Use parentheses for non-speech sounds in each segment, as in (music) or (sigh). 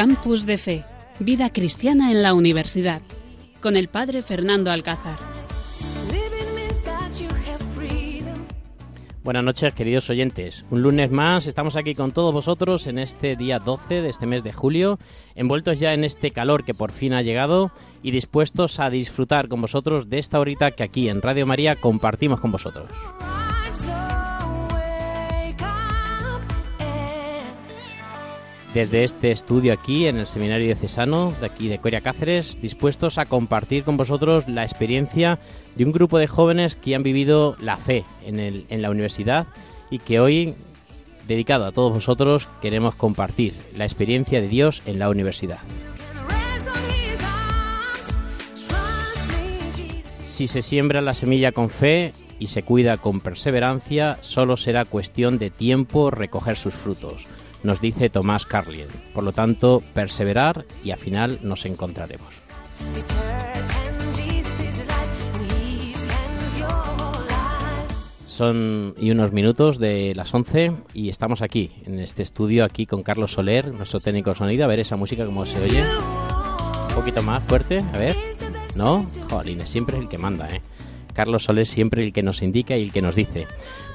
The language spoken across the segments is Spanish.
Campus de Fe, Vida Cristiana en la Universidad, con el Padre Fernando Alcázar. Buenas noches, queridos oyentes. Un lunes más estamos aquí con todos vosotros en este día 12 de este mes de julio, envueltos ya en este calor que por fin ha llegado y dispuestos a disfrutar con vosotros de esta horita que aquí en Radio María compartimos con vosotros. Desde este estudio aquí en el Seminario Diocesano de aquí de Coria Cáceres, dispuestos a compartir con vosotros la experiencia de un grupo de jóvenes que han vivido la fe en, en la universidad y que hoy, dedicado a todos vosotros, queremos compartir la experiencia de Dios en la universidad. Si se siembra la semilla con fe y se cuida con perseverancia, solo será cuestión de tiempo recoger sus frutos nos dice Tomás Carlien. Por lo tanto, perseverar y al final nos encontraremos. Son y unos minutos de las 11 y estamos aquí, en este estudio, aquí con Carlos Soler, nuestro técnico de sonido. A ver esa música como se oye. Un poquito más fuerte, a ver. ¿No? Jolines, siempre es el que manda, ¿eh? Carlos Soler siempre el que nos indica y el que nos dice.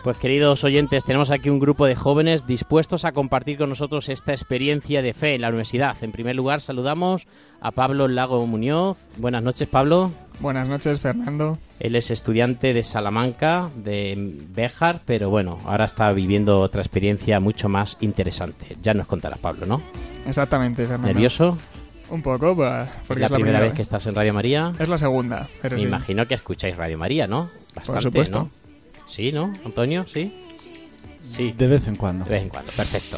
Pues queridos oyentes, tenemos aquí un grupo de jóvenes dispuestos a compartir con nosotros esta experiencia de fe en la universidad. En primer lugar, saludamos a Pablo Lago Muñoz. Buenas noches, Pablo. Buenas noches, Fernando. Él es estudiante de Salamanca, de Béjar, pero bueno, ahora está viviendo otra experiencia mucho más interesante. Ya nos contará Pablo, ¿no? Exactamente, Fernando. ¿Nervioso? Un poco, pues, porque ¿La es la primera vez que estás en Radio María? Es la segunda, pero Me sí. imagino que escucháis Radio María, ¿no? Bastante, supuesto. ¿no? Sí, ¿no? Antonio, ¿sí? Sí. De vez en cuando. De vez en cuando, perfecto.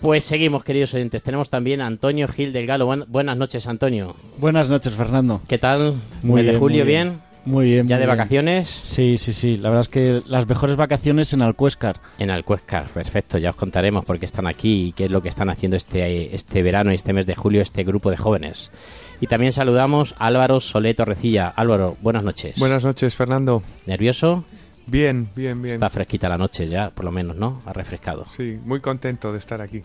Pues seguimos, queridos oyentes. Tenemos también a Antonio Gil del Galo. Buen- buenas noches, Antonio. Buenas noches, Fernando. ¿Qué tal? Muy ¿Mes de bien, julio muy bien. bien? Muy bien. ¿Ya muy de bien. vacaciones? Sí, sí, sí. La verdad es que las mejores vacaciones en Alcuéscar. En Alcuéscar, perfecto. Ya os contaremos por qué están aquí y qué es lo que están haciendo este, este verano y este mes de julio este grupo de jóvenes. Y también saludamos a Álvaro Soleto Recilla. Álvaro, buenas noches. Buenas noches, Fernando. ¿Nervioso? Bien, bien, bien. Está fresquita la noche ya, por lo menos, ¿no? Ha refrescado. Sí, muy contento de estar aquí.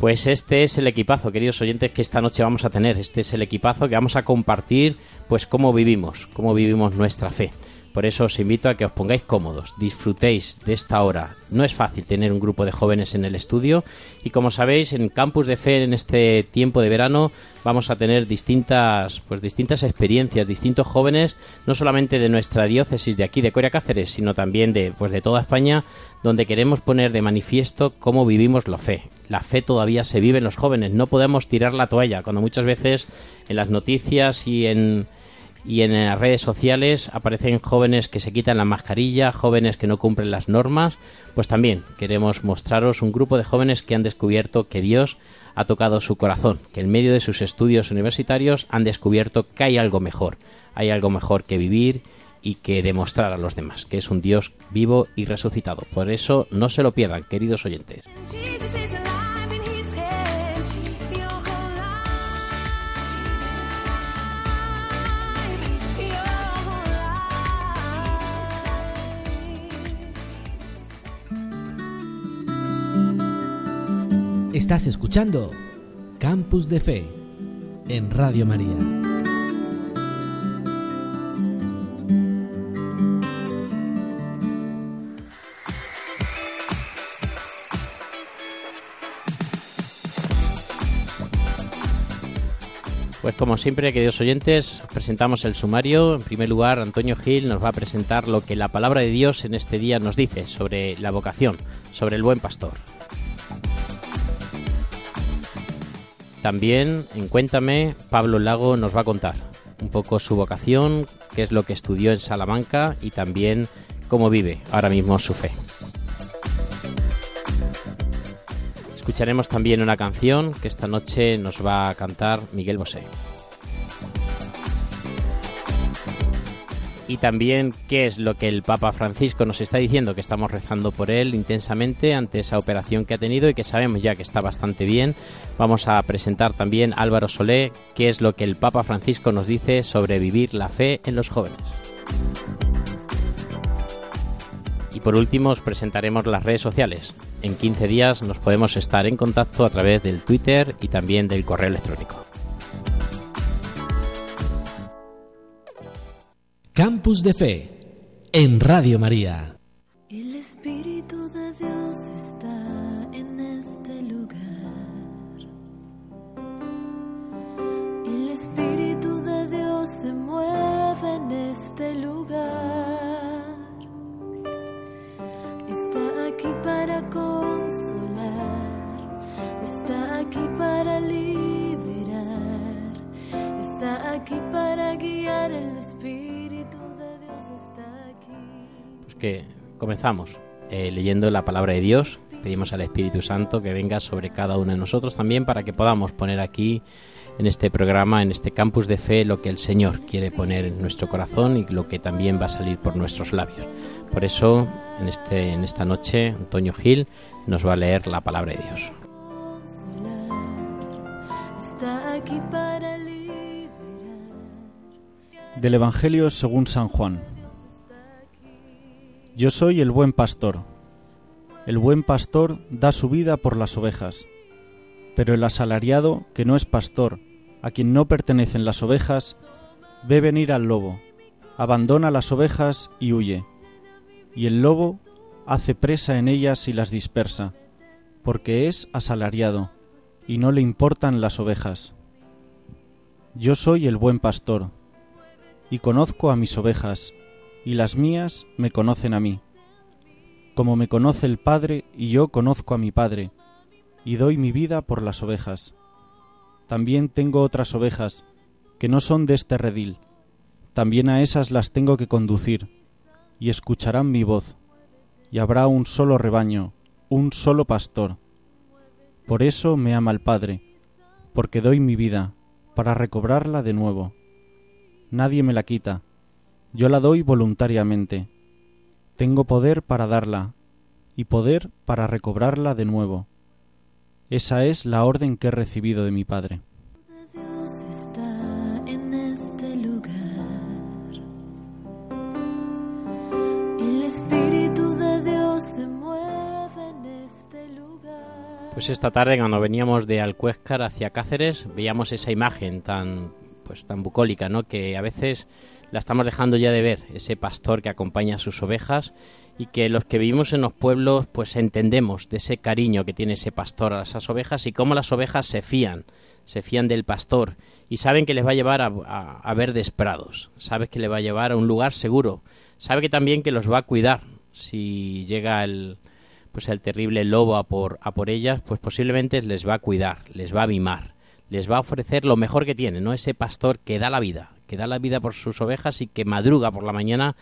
Pues este es el equipazo, queridos oyentes, que esta noche vamos a tener. Este es el equipazo que vamos a compartir, pues cómo vivimos, cómo vivimos nuestra fe. Por eso os invito a que os pongáis cómodos, disfrutéis de esta hora. No es fácil tener un grupo de jóvenes en el estudio y como sabéis, en Campus de Fe en este tiempo de verano vamos a tener distintas pues distintas experiencias, distintos jóvenes, no solamente de nuestra diócesis de aquí de Coria Cáceres, sino también de pues de toda España, donde queremos poner de manifiesto cómo vivimos la fe. La fe todavía se vive en los jóvenes, no podemos tirar la toalla, cuando muchas veces en las noticias y en y en las redes sociales aparecen jóvenes que se quitan la mascarilla, jóvenes que no cumplen las normas, pues también queremos mostraros un grupo de jóvenes que han descubierto que Dios ha tocado su corazón, que en medio de sus estudios universitarios han descubierto que hay algo mejor, hay algo mejor que vivir y que demostrar a los demás, que es un Dios vivo y resucitado. Por eso no se lo pierdan, queridos oyentes. Estás escuchando Campus de Fe en Radio María. Pues como siempre, queridos oyentes, os presentamos el sumario. En primer lugar, Antonio Gil nos va a presentar lo que la palabra de Dios en este día nos dice sobre la vocación, sobre el buen pastor. También, en Cuéntame, Pablo Lago nos va a contar un poco su vocación, qué es lo que estudió en Salamanca y también cómo vive ahora mismo su fe. Escucharemos también una canción que esta noche nos va a cantar Miguel Bosé. Y también qué es lo que el Papa Francisco nos está diciendo, que estamos rezando por él intensamente ante esa operación que ha tenido y que sabemos ya que está bastante bien. Vamos a presentar también Álvaro Solé, qué es lo que el Papa Francisco nos dice sobre vivir la fe en los jóvenes. Y por último os presentaremos las redes sociales. En 15 días nos podemos estar en contacto a través del Twitter y también del correo electrónico. Campus de Fe en Radio María. El Espíritu de Dios está en este lugar. El Espíritu de Dios se mueve en este lugar. Está aquí para consolar. Está aquí para liberar. Aquí para guiar. El Espíritu de Dios está aquí. Pues que comenzamos eh, leyendo la palabra de Dios. Pedimos al Espíritu Santo que venga sobre cada uno de nosotros también para que podamos poner aquí en este programa, en este campus de fe, lo que el Señor quiere poner en nuestro corazón y lo que también va a salir por nuestros labios. Por eso, en, este, en esta noche, Antonio Gil nos va a leer la palabra de Dios. está aquí para. Del Evangelio según San Juan. Yo soy el buen pastor. El buen pastor da su vida por las ovejas. Pero el asalariado, que no es pastor, a quien no pertenecen las ovejas, ve venir al lobo, abandona las ovejas y huye. Y el lobo hace presa en ellas y las dispersa, porque es asalariado, y no le importan las ovejas. Yo soy el buen pastor y conozco a mis ovejas, y las mías me conocen a mí. Como me conoce el Padre, y yo conozco a mi Padre, y doy mi vida por las ovejas. También tengo otras ovejas, que no son de este redil. También a esas las tengo que conducir, y escucharán mi voz, y habrá un solo rebaño, un solo pastor. Por eso me ama el Padre, porque doy mi vida, para recobrarla de nuevo nadie me la quita. Yo la doy voluntariamente. Tengo poder para darla y poder para recobrarla de nuevo. Esa es la orden que he recibido de mi Padre. Dios está en este lugar. El Espíritu de Dios se mueve en este lugar. Pues esta tarde cuando veníamos de Alcuéscar hacia Cáceres veíamos esa imagen tan pues tan bucólica, ¿no? Que a veces la estamos dejando ya de ver, ese pastor que acompaña a sus ovejas y que los que vivimos en los pueblos pues entendemos de ese cariño que tiene ese pastor a esas ovejas y cómo las ovejas se fían, se fían del pastor y saben que les va a llevar a, a, a verdes sabes que le va a llevar a un lugar seguro, sabe que también que los va a cuidar si llega el pues el terrible lobo a por, a por ellas, pues posiblemente les va a cuidar, les va a mimar, les va a ofrecer lo mejor que tiene, ¿no? Ese pastor que da la vida, que da la vida por sus ovejas y que madruga por la mañana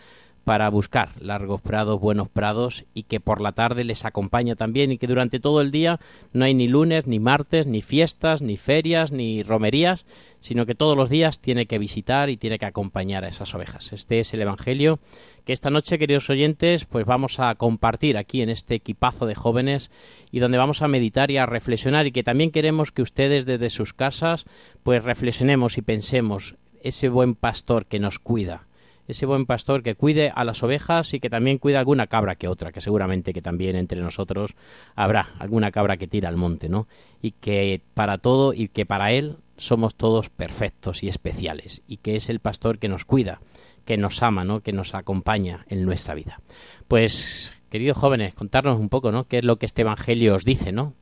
para buscar largos prados, buenos prados y que por la tarde les acompaña también y que durante todo el día no hay ni lunes, ni martes, ni fiestas, ni ferias, ni romerías, sino que todos los días tiene que visitar y tiene que acompañar a esas ovejas. Este es el Evangelio que esta noche, queridos oyentes, pues vamos a compartir aquí en este equipazo de jóvenes y donde vamos a meditar y a reflexionar y que también queremos que ustedes desde sus casas pues reflexionemos y pensemos ese buen pastor que nos cuida, ese buen pastor que cuide a las ovejas y que también cuide alguna cabra que otra, que seguramente que también entre nosotros habrá alguna cabra que tira al monte, ¿no? Y que para todo y que para él somos todos perfectos y especiales y que es el pastor que nos cuida, que nos ama, ¿no? Que nos acompaña en nuestra vida. Pues, queridos jóvenes, contarnos un poco, ¿no? ¿Qué es lo que este evangelio os dice, ¿no?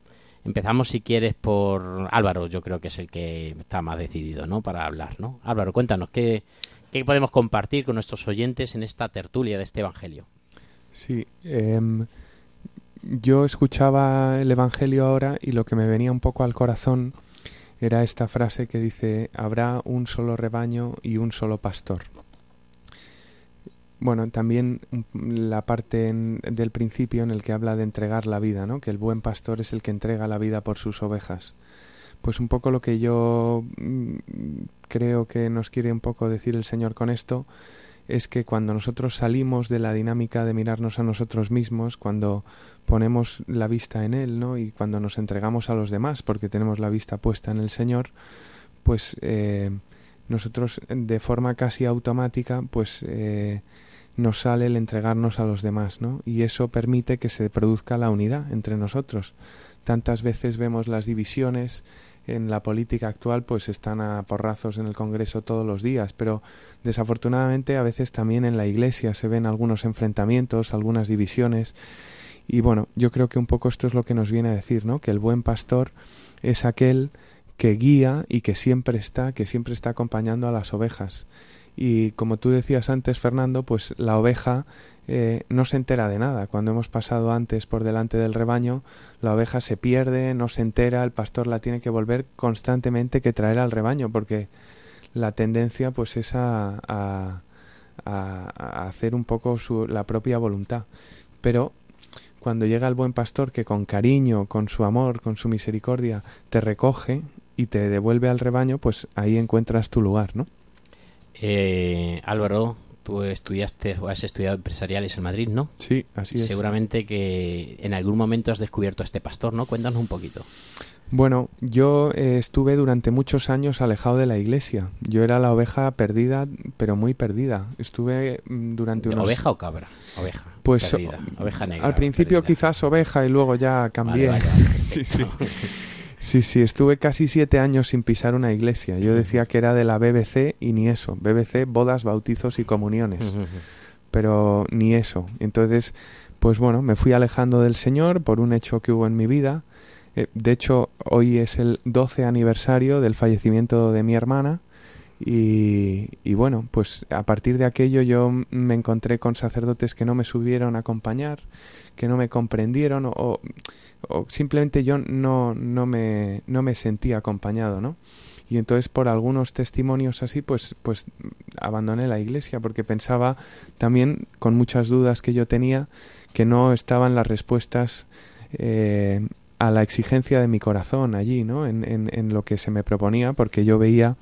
Empezamos, si quieres, por Álvaro, yo creo que es el que está más decidido, ¿no? Para hablar, ¿no? Álvaro, cuéntanos, ¿qué, qué podemos compartir con nuestros oyentes en esta tertulia de este Evangelio? Sí, em, yo escuchaba el Evangelio ahora y lo que me venía un poco al corazón era esta frase que dice, habrá un solo rebaño y un solo pastor. Bueno, también la parte del principio en el que habla de entregar la vida, ¿no? Que el buen pastor es el que entrega la vida por sus ovejas. Pues un poco lo que yo mm, creo que nos quiere un poco decir el Señor con esto es que cuando nosotros salimos de la dinámica de mirarnos a nosotros mismos, cuando ponemos la vista en Él, ¿no? Y cuando nos entregamos a los demás, porque tenemos la vista puesta en el Señor, pues eh, nosotros de forma casi automática, pues eh, nos sale el entregarnos a los demás, ¿no? Y eso permite que se produzca la unidad entre nosotros. Tantas veces vemos las divisiones en la política actual, pues están a porrazos en el Congreso todos los días, pero desafortunadamente a veces también en la Iglesia se ven algunos enfrentamientos, algunas divisiones. Y bueno, yo creo que un poco esto es lo que nos viene a decir, ¿no? Que el buen pastor es aquel que guía y que siempre está, que siempre está acompañando a las ovejas. Y como tú decías antes, Fernando, pues la oveja eh, no se entera de nada. Cuando hemos pasado antes por delante del rebaño, la oveja se pierde, no se entera, el pastor la tiene que volver constantemente que traer al rebaño, porque la tendencia pues es a, a, a hacer un poco su, la propia voluntad. Pero cuando llega el buen pastor que con cariño, con su amor, con su misericordia, te recoge y te devuelve al rebaño, pues ahí encuentras tu lugar, ¿no? Eh, Álvaro, tú estudiaste o has estudiado empresariales en Madrid, ¿no? Sí, así es. Seguramente que en algún momento has descubierto a este pastor, ¿no? Cuéntanos un poquito. Bueno, yo eh, estuve durante muchos años alejado de la iglesia. Yo era la oveja perdida, pero muy perdida. Estuve mm, durante unos... ¿Oveja o cabra? Oveja. Pues perdida. oveja negra. al principio perdida. quizás oveja y luego ya cambié. Vale, vale, vale. (laughs) sí, sí. Sí, sí, estuve casi siete años sin pisar una iglesia. Yo decía que era de la BBC y ni eso. BBC, bodas, bautizos y comuniones. Pero ni eso. Entonces, pues bueno, me fui alejando del Señor por un hecho que hubo en mi vida. Eh, de hecho, hoy es el 12 aniversario del fallecimiento de mi hermana. Y, bueno, pues a partir de aquello yo me encontré con sacerdotes que no me subieron a acompañar, que no me comprendieron o, o simplemente yo no, no, me, no me sentía acompañado, ¿no? Y entonces por algunos testimonios así, pues, pues abandoné la iglesia porque pensaba también con muchas dudas que yo tenía que no estaban las respuestas eh, a la exigencia de mi corazón allí, ¿no? En, en, en lo que se me proponía, porque yo veía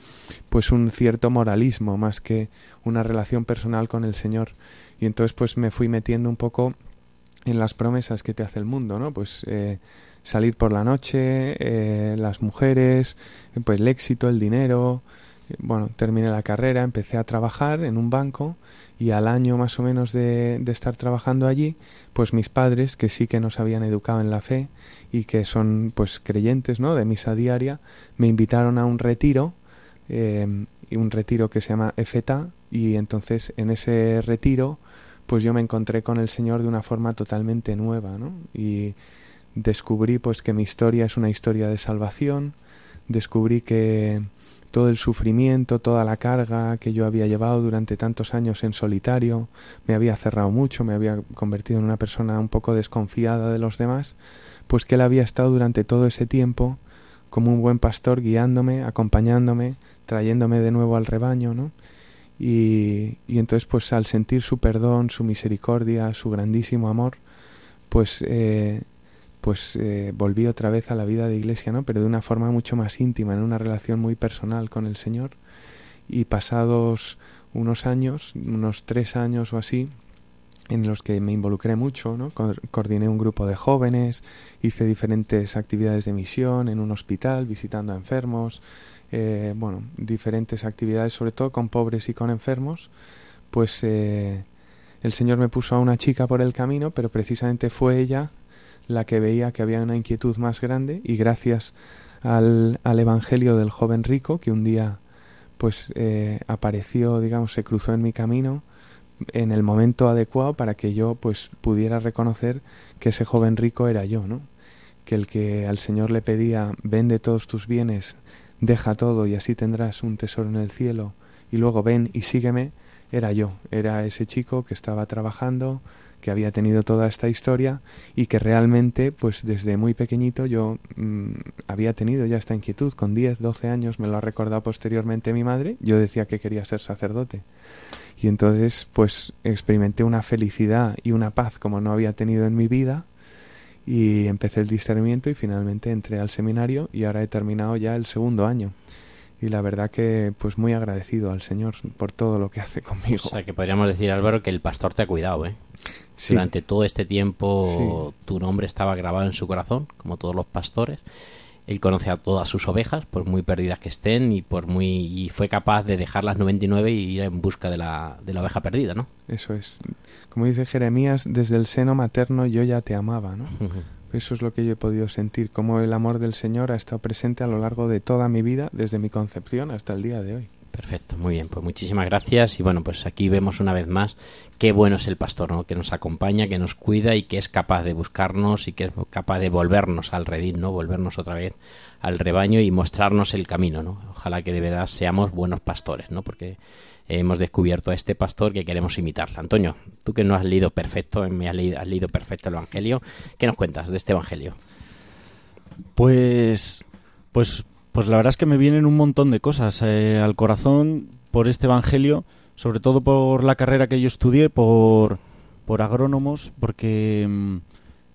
pues un cierto moralismo más que una relación personal con el Señor. Y entonces pues me fui metiendo un poco en las promesas que te hace el mundo, ¿no? Pues eh, salir por la noche, eh, las mujeres, pues el éxito, el dinero. Eh, Bueno, terminé la carrera, empecé a trabajar en un banco y al año más o menos de, de estar trabajando allí, pues mis padres, que sí que nos habían educado en la fe y que son pues creyentes, ¿no? De misa diaria, me invitaron a un retiro, y un retiro que se llama EFETA y entonces en ese retiro pues yo me encontré con el Señor de una forma totalmente nueva, ¿no? Y descubrí pues que mi historia es una historia de salvación, descubrí que todo el sufrimiento, toda la carga que yo había llevado durante tantos años en solitario, me había cerrado mucho, me había convertido en una persona un poco desconfiada de los demás, pues que él había estado durante todo ese tiempo como un buen pastor guiándome, acompañándome, trayéndome de nuevo al rebaño, ¿no? Y, entonces pues al sentir su perdón, su misericordia, su grandísimo amor, pues eh, pues eh, volví otra vez a la vida de iglesia, ¿no? Pero de una forma mucho más íntima, en una relación muy personal con el Señor. Y pasados unos años, unos tres años o así, en los que me involucré mucho, ¿no? Co- Coordiné un grupo de jóvenes, hice diferentes actividades de misión en un hospital, visitando a enfermos, eh, bueno, diferentes actividades, sobre todo con pobres y con enfermos, pues eh, el Señor me puso a una chica por el camino, pero precisamente fue ella la que veía que había una inquietud más grande y gracias al, al Evangelio del joven rico que un día pues eh, apareció, digamos, se cruzó en mi camino en el momento adecuado para que yo pues pudiera reconocer que ese joven rico era yo, ¿no? Que el que al Señor le pedía vende todos tus bienes, deja todo y así tendrás un tesoro en el cielo y luego ven y sígueme, era yo, era ese chico que estaba trabajando, que había tenido toda esta historia y que realmente, pues desde muy pequeñito yo mm, había tenido ya esta inquietud. Con 10, 12 años me lo ha recordado posteriormente mi madre. Yo decía que quería ser sacerdote. Y entonces, pues experimenté una felicidad y una paz como no había tenido en mi vida. Y empecé el discernimiento y finalmente entré al seminario y ahora he terminado ya el segundo año. Y la verdad que, pues muy agradecido al Señor por todo lo que hace conmigo. O sea, que podríamos decir, Álvaro, que el pastor te ha cuidado, ¿eh? Sí. Durante todo este tiempo tu nombre estaba grabado en su corazón, como todos los pastores, Él conoce a todas sus ovejas, por muy perdidas que estén, y por muy y fue capaz de dejar las 99 y ir en busca de la, de la oveja perdida, ¿no? Eso es. Como dice Jeremías, desde el seno materno yo ya te amaba, ¿no? Eso es lo que yo he podido sentir, como el amor del Señor ha estado presente a lo largo de toda mi vida, desde mi concepción hasta el día de hoy. Perfecto, muy bien, pues muchísimas gracias y bueno, pues aquí vemos una vez más qué bueno es el pastor, ¿no? Que nos acompaña, que nos cuida y que es capaz de buscarnos y que es capaz de volvernos al redil, ¿no? Volvernos otra vez al rebaño y mostrarnos el camino, ¿no? Ojalá que de verdad seamos buenos pastores, ¿no? Porque hemos descubierto a este pastor que queremos imitarle. Antonio, tú que no has leído perfecto, me has leído, has leído perfecto el Evangelio, ¿qué nos cuentas de este Evangelio? Pues, pues, pues la verdad es que me vienen un montón de cosas eh, al corazón por este evangelio, sobre todo por la carrera que yo estudié, por, por agrónomos, porque mm,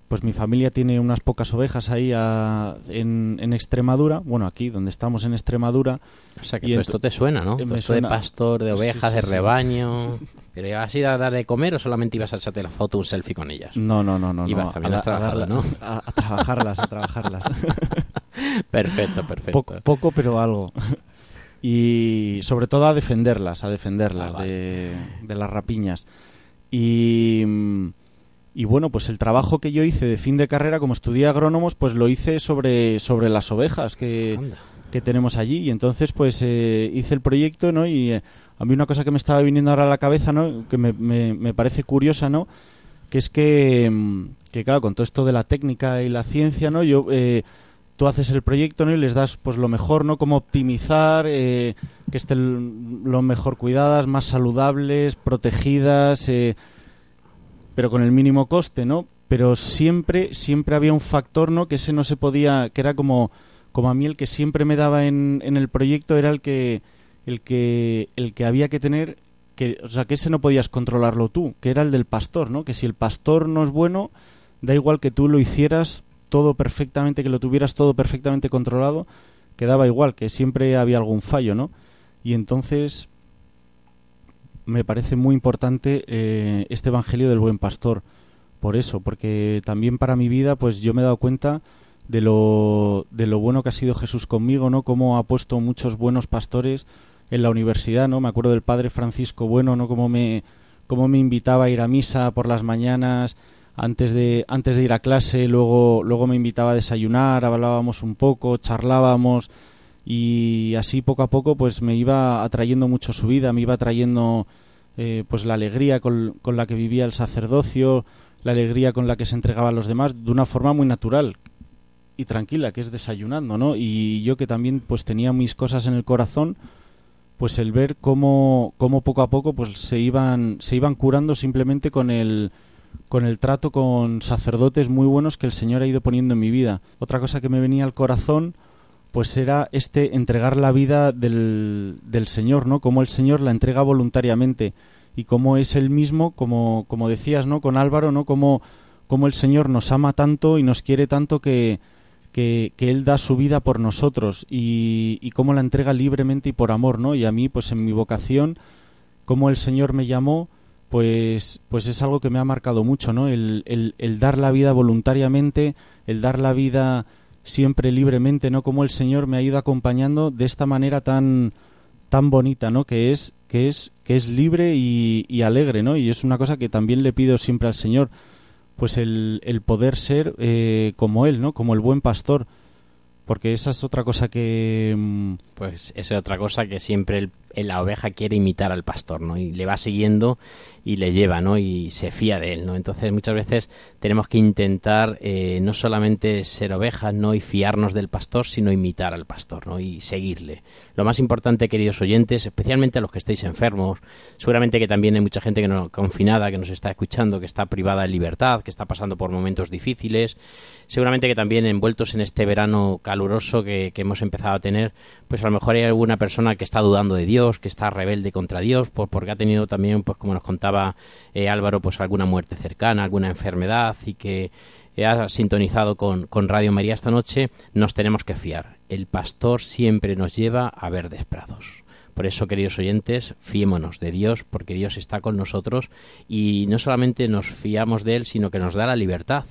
pues mi familia tiene unas pocas ovejas ahí a- en, en Extremadura, bueno aquí donde estamos en Extremadura, O sea que todo esto te suena, ¿no? eh, Todo esto de pastor, de ovejas, sí, de sí. rebaño. (laughs) ¿Pero ibas a ir a dar de comer o solamente ibas a echarte la foto, un selfie con ellas? no, no, no, no, Ibas no, también a da- trabajarla, darla- ¿no? A, a trabajarlas, a trabajarlas. (laughs) (laughs) Perfecto, perfecto. poco, poco, pero algo. Y sobre todo a defenderlas, a defenderlas Ah, vale. de, las rapiñas. Y, y bueno, pues el trabajo que yo hice de fin de carrera, como estudié agrónomos, pues lo hice sobre, sobre las ovejas que, que tenemos allí. Y entonces, pues eh, hice el proyecto, ¿no? Y eh, a mí una cosa que me estaba viniendo ahora a la cabeza, ¿no? Que me, me, me parece curiosa, ¿no? Que es que, mm, que, claro, con todo esto de la técnica y la ciencia, ¿no? Yo, eh, tú haces el proyecto, ¿no? Y les das, pues, lo mejor, ¿no? Cómo optimizar, eh, que estén lo mejor cuidadas, más saludables, protegidas, eh, pero con el mínimo coste, ¿no? Pero siempre, siempre había un factor, ¿no? Que ese no se podía, que era como, como a mí el que siempre me daba en, en el proyecto era el que, el que, el que había que tener, que, o sea, que ese no podías controlarlo tú, que era el del pastor, ¿no? Que si el pastor no es bueno, da igual que tú lo hicieras todo perfectamente, que lo tuvieras todo perfectamente controlado, quedaba igual, que siempre había algún fallo, ¿no? Y entonces me parece muy importante eh, este Evangelio del Buen Pastor, por eso, porque también para mi vida, pues yo me he dado cuenta de lo, de lo bueno que ha sido Jesús conmigo, ¿no? Cómo ha puesto muchos buenos pastores en la universidad, ¿no? Me acuerdo del Padre Francisco Bueno, ¿no? Cómo me, cómo me invitaba a ir a misa por las mañanas, antes de, antes de ir a clase, luego, luego me invitaba a desayunar, hablábamos un poco, charlábamos y así poco a poco pues me iba atrayendo mucho su vida, me iba atrayendo eh, pues la alegría con, con la que vivía el sacerdocio, la alegría con la que se entregaba a los demás de una forma muy natural y tranquila, que es desayunando, ¿no? Y yo que también pues tenía mis cosas en el corazón, pues el ver cómo, cómo poco a poco pues se iban, se iban curando simplemente con el con el trato con sacerdotes muy buenos que el Señor ha ido poniendo en mi vida. Otra cosa que me venía al corazón pues era este entregar la vida del, del Señor, ¿no? Cómo el Señor la entrega voluntariamente y cómo es él mismo, como, como decías, ¿no? Con Álvaro, ¿no? Cómo, cómo el Señor nos ama tanto y nos quiere tanto que, que, que Él da su vida por nosotros y, y cómo la entrega libremente y por amor, ¿no? Y a mí, pues en mi vocación, cómo el Señor me llamó, pues, pues es algo que me ha marcado mucho, ¿no? El, el, el dar la vida voluntariamente, el dar la vida siempre libremente, ¿no? Como el Señor me ha ido acompañando de esta manera tan tan bonita, ¿no? Que es que es que es libre y, y alegre, ¿no? Y es una cosa que también le pido siempre al Señor, pues el, el poder ser eh, como él, ¿no? Como el buen pastor, porque esa es otra cosa que mm, Pues esa es otra cosa que siempre el- la oveja quiere imitar al pastor, ¿no? Y le va siguiendo y le lleva, ¿no? Y se fía de él, ¿no? Entonces muchas veces tenemos que intentar eh, no solamente ser ovejas, ¿no? Y fiarnos del pastor, sino imitar al pastor, ¿no? Y seguirle. Lo más importante, queridos oyentes, especialmente a los que estéis enfermos, seguramente que también hay mucha gente que no confinada, que nos está escuchando, que está privada de libertad, que está pasando por momentos difíciles, seguramente que también envueltos en este verano caluroso que, hemos empezado a tener, pues a lo mejor hay alguna persona que está dudando de Dios, que está rebelde contra Dios, pues porque ha tenido también, pues como nos contaba eh, Álvaro, pues alguna muerte cercana, alguna enfermedad y que ha sintonizado con, con Radio María esta noche, nos tenemos que fiar. El pastor siempre nos lleva a verdes prados. Por eso, queridos oyentes, fiémonos de Dios, porque Dios está con nosotros y no solamente nos fiamos de Él, sino que nos da la libertad.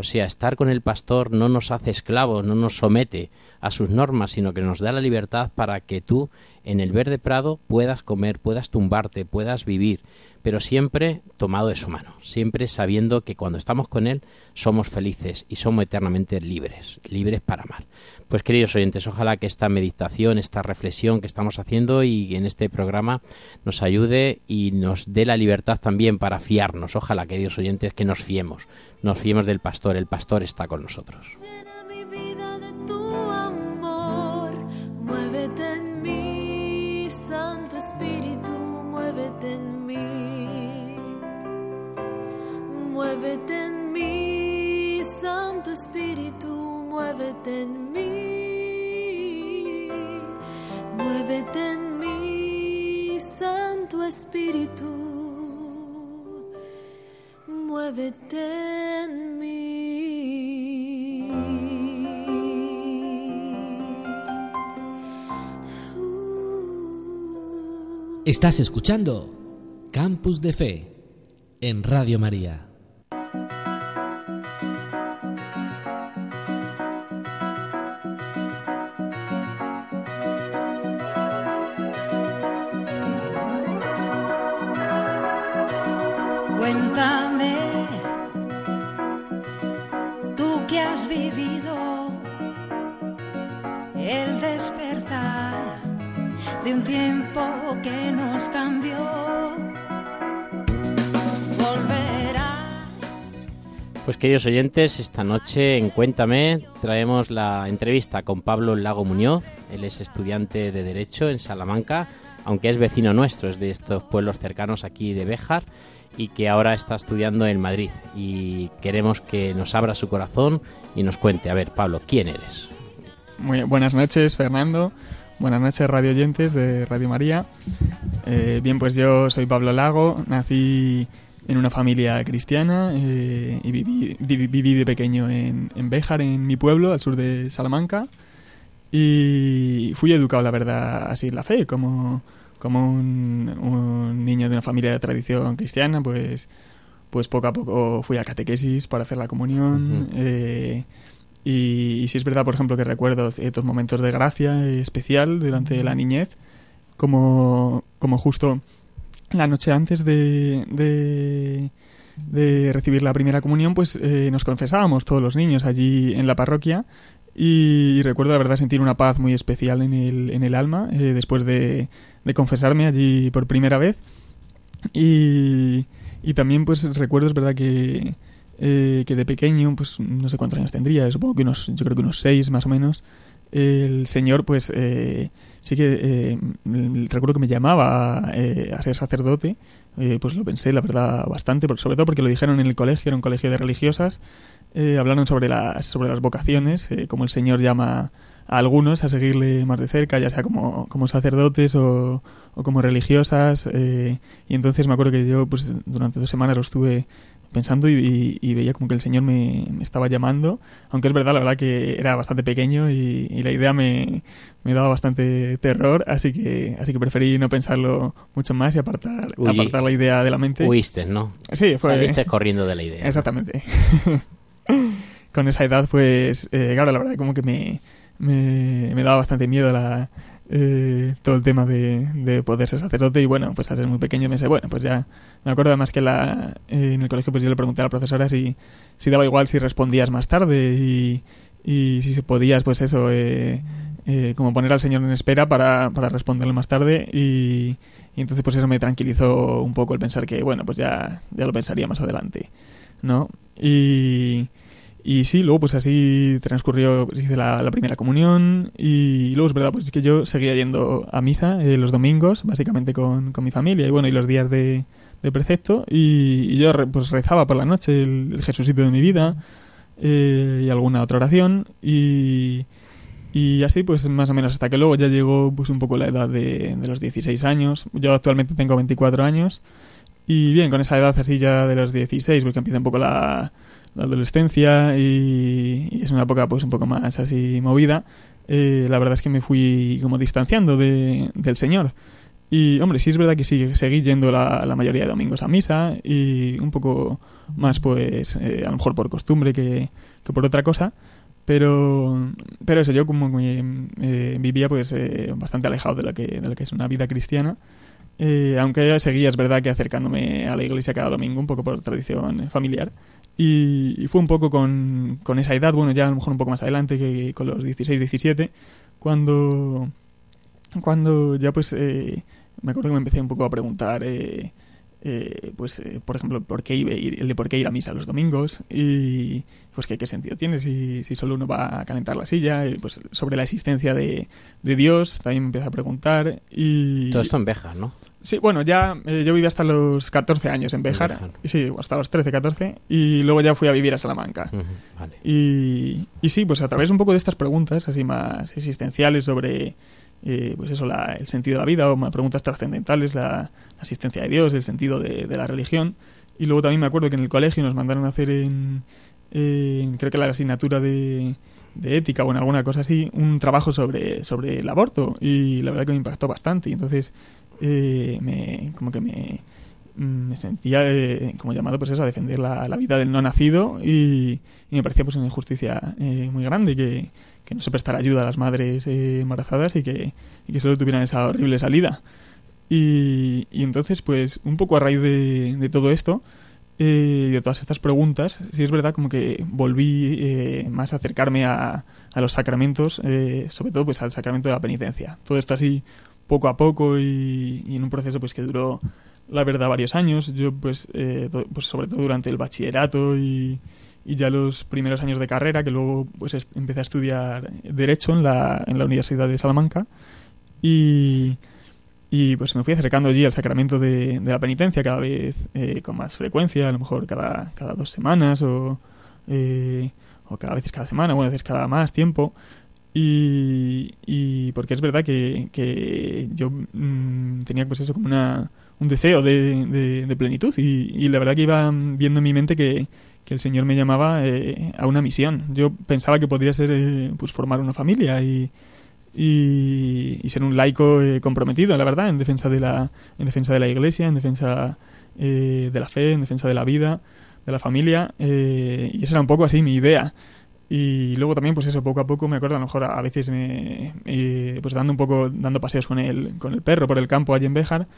O sea, estar con el pastor no nos hace esclavos, no nos somete a sus normas, sino que nos da la libertad para que tú en el verde prado puedas comer, puedas tumbarte, puedas vivir, pero siempre tomado de su mano, siempre sabiendo que cuando estamos con Él somos felices y somos eternamente libres, libres para amar. Pues queridos oyentes, ojalá que esta meditación, esta reflexión que estamos haciendo y en este programa nos ayude y nos dé la libertad también para fiarnos. Ojalá, queridos oyentes, que nos fiemos, nos fiemos del pastor, el pastor está con nosotros. Muévete en mí, Santo Espíritu, muévete en mí. Muévete en mí, Santo Espíritu, muévete en mí. Estás escuchando Campus de Fe en Radio María. Vivido el despertar de un tiempo que nos cambió. Volverá. Pues queridos oyentes, esta noche en Cuéntame traemos la entrevista con Pablo Lago Muñoz. Él es estudiante de Derecho en Salamanca, aunque es vecino nuestro, es de estos pueblos cercanos aquí de Béjar y que ahora está estudiando en Madrid. Y queremos que nos abra su corazón y nos cuente, a ver, Pablo, ¿quién eres? Muy buenas noches, Fernando. Buenas noches, radio oyentes de Radio María. Eh, bien, pues yo soy Pablo Lago, nací en una familia cristiana eh, y viví, viví de pequeño en, en Béjar, en mi pueblo, al sur de Salamanca. Y fui educado, la verdad, así en la fe, como, como un, un niño de una familia de tradición cristiana, pues, pues poco a poco fui a catequesis para hacer la comunión. Eh, y, y sí es verdad, por ejemplo, que recuerdo ciertos momentos de gracia especial durante la niñez, como, como justo la noche antes de, de, de recibir la primera comunión, pues eh, nos confesábamos todos los niños allí en la parroquia y recuerdo la verdad sentir una paz muy especial en el, en el alma eh, después de, de confesarme allí por primera vez. Y, y también pues recuerdo es verdad que eh, que de pequeño pues no sé cuántos años tendría supongo que unos yo creo que unos seis más o menos el señor pues eh, sí que eh, recuerdo que me llamaba eh, a ser sacerdote eh, pues lo pensé la verdad bastante porque, sobre todo porque lo dijeron en el colegio era un colegio de religiosas eh, hablaron sobre las sobre las vocaciones como el señor llama a algunos a seguirle más de cerca ya sea como, como sacerdotes o, o como religiosas y entonces me acuerdo que yo pues durante dos semanas lo estuve pensando y, y- y veía como que el Señor me, me estaba llamando, aunque es verdad, la verdad que era bastante pequeño y, y la idea me, me daba bastante terror, así que así que preferí no pensarlo mucho más y apartar, apartar la idea de la mente. Huiste, ¿no? Sí, fue... Saliste corriendo de la idea. Exactamente. (laughs) Con esa edad, pues, eh, claro, la verdad como que me, me, me daba bastante miedo la, eh, todo el tema de, de poder ser sacerdote y bueno, pues al ser muy pequeño me sé, bueno, pues ya me acuerdo además que la, eh, en el colegio pues yo le pregunté a la profesora si, daba igual si respondías más tarde y, y si podías, pues eso, eh, eh, como poner al señor en espera para, para responderle más tarde y, y entonces pues eso me tranquilizó un poco el pensar que bueno, pues ya, ya lo pensaría más adelante. ¿no? Y, y sí, luego pues así transcurrió, pues, la, primera comunión y luego es verdad, pues es que yo seguía yendo a misa eh, los domingos, básicamente con, con mi familia y bueno, y los días de, precepto y, y yo pues rezaba por la noche el, el Jesucito de mi vida eh, y alguna otra oración y... Y así, pues más o menos hasta que luego ya llegó pues un poco la edad de, de los 16 años. Yo actualmente tengo 24 años. Y bien, con esa edad así ya de los 16, porque empieza un poco la, la adolescencia y, y es una época pues un poco más así movida, eh, la verdad es que me fui como distanciando de, del Señor. Y hombre, sí es verdad que sí, seguí yendo la, la mayoría de domingos a misa y un poco más pues eh, a lo mejor por costumbre que, que por otra cosa. Pero, pero eso, yo como eh, vivía pues eh, bastante alejado de lo, que, de lo que es una vida cristiana. Eh, aunque seguía, es verdad, que acercándome a la iglesia cada domingo, un poco por tradición familiar. Y, y fue un poco con, con esa edad, bueno, ya a lo mejor un poco más adelante, que con los 16, 17, cuando, cuando ya pues eh, me acuerdo que me empecé un poco a preguntar, eh, eh, pues eh, por ejemplo, por qué, ir, el de por qué ir a misa los domingos y pues qué, qué sentido tiene si, si solo uno va a calentar la silla, y, pues sobre la existencia de, de Dios también me empecé a preguntar y... Todo esto en Béjar, ¿no? Sí, bueno, ya eh, yo viví hasta los 14 años en Béjar, Béjar. sí, hasta los 13, 14 y luego ya fui a vivir a Salamanca. Vale. Y, y sí, pues a través un poco de estas preguntas así más existenciales sobre eh, pues eso, la- el sentido de la vida o preguntas trascendentales, la, la existencia de Dios, el sentido de, de la religión. Y luego también me acuerdo que en el colegio nos mandaron a hacer en, creo que la asignatura de, de ética o en alguna cosa así, un trabajo sobre, sobre el aborto. Y la verdad que me impactó bastante. Y entonces eh, me, como que me, me sentía eh, como llamado pues eso, a defender la, vida del no nacido y, me parecía pues una injusticia eh, muy grande que, que no se prestara ayuda a las madres eh, embarazadas y que, que solo tuvieran esa horrible salida. Y, y entonces, pues, un poco a raíz de, de todo esto, eh, de todas estas preguntas, sí es verdad como que volví eh, más a acercarme a, a los sacramentos, eh, sobre todo pues al sacramento de la penitencia. Todo esto así poco a poco y, y en un proceso pues que duró la verdad varios años. Yo pues, eh, pues sobre todo durante el bachillerato y, y ya los primeros años de carrera, que luego pues empecé a estudiar Derecho en la, en la Universidad de Salamanca y, y pues me fui acercando allí al sacramento de, la penitencia cada vez eh, con más frecuencia, a lo mejor cada, cada dos semanas o, eh, o cada veces cada semana, o a veces cada más tiempo. Y, y porque es verdad que, que yo mm, tenía pues eso como una, un deseo de, de- plenitud y, la verdad que iba viendo en mi mente que, que el Señor me llamaba eh, a una misión. Yo pensaba que podría ser eh, pues formar una familia y, y, ser un laico eh, comprometido, la verdad, en defensa de la, en defensa de la Iglesia, en defensa eh, de la fe, en defensa de la vida, de la familia, eh, y esa era un poco así mi idea. Y luego también, pues eso, poco a poco me acuerdo, a lo mejor a veces me, pues dando un poco, dando paseos con el, con el perro por el campo allí en Béjar,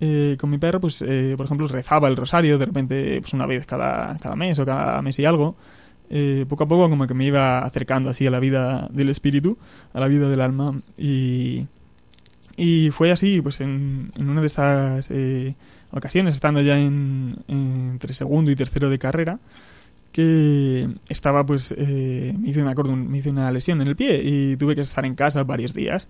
eh, con mi perro, pues eh, por ejemplo rezaba el rosario de repente, pues una vez cada, cada mes o cada mes y algo. Eh, poco a poco como que me iba acercando así a la vida del espíritu, a la vida del alma y, y fue así, pues en, en una de estas eh, ocasiones, estando ya en, en- entre segundo y tercero de carrera, que estaba pues, eh, me, hice, me acuerdo, me hice una lesión en el pie y tuve que estar en casa varios días.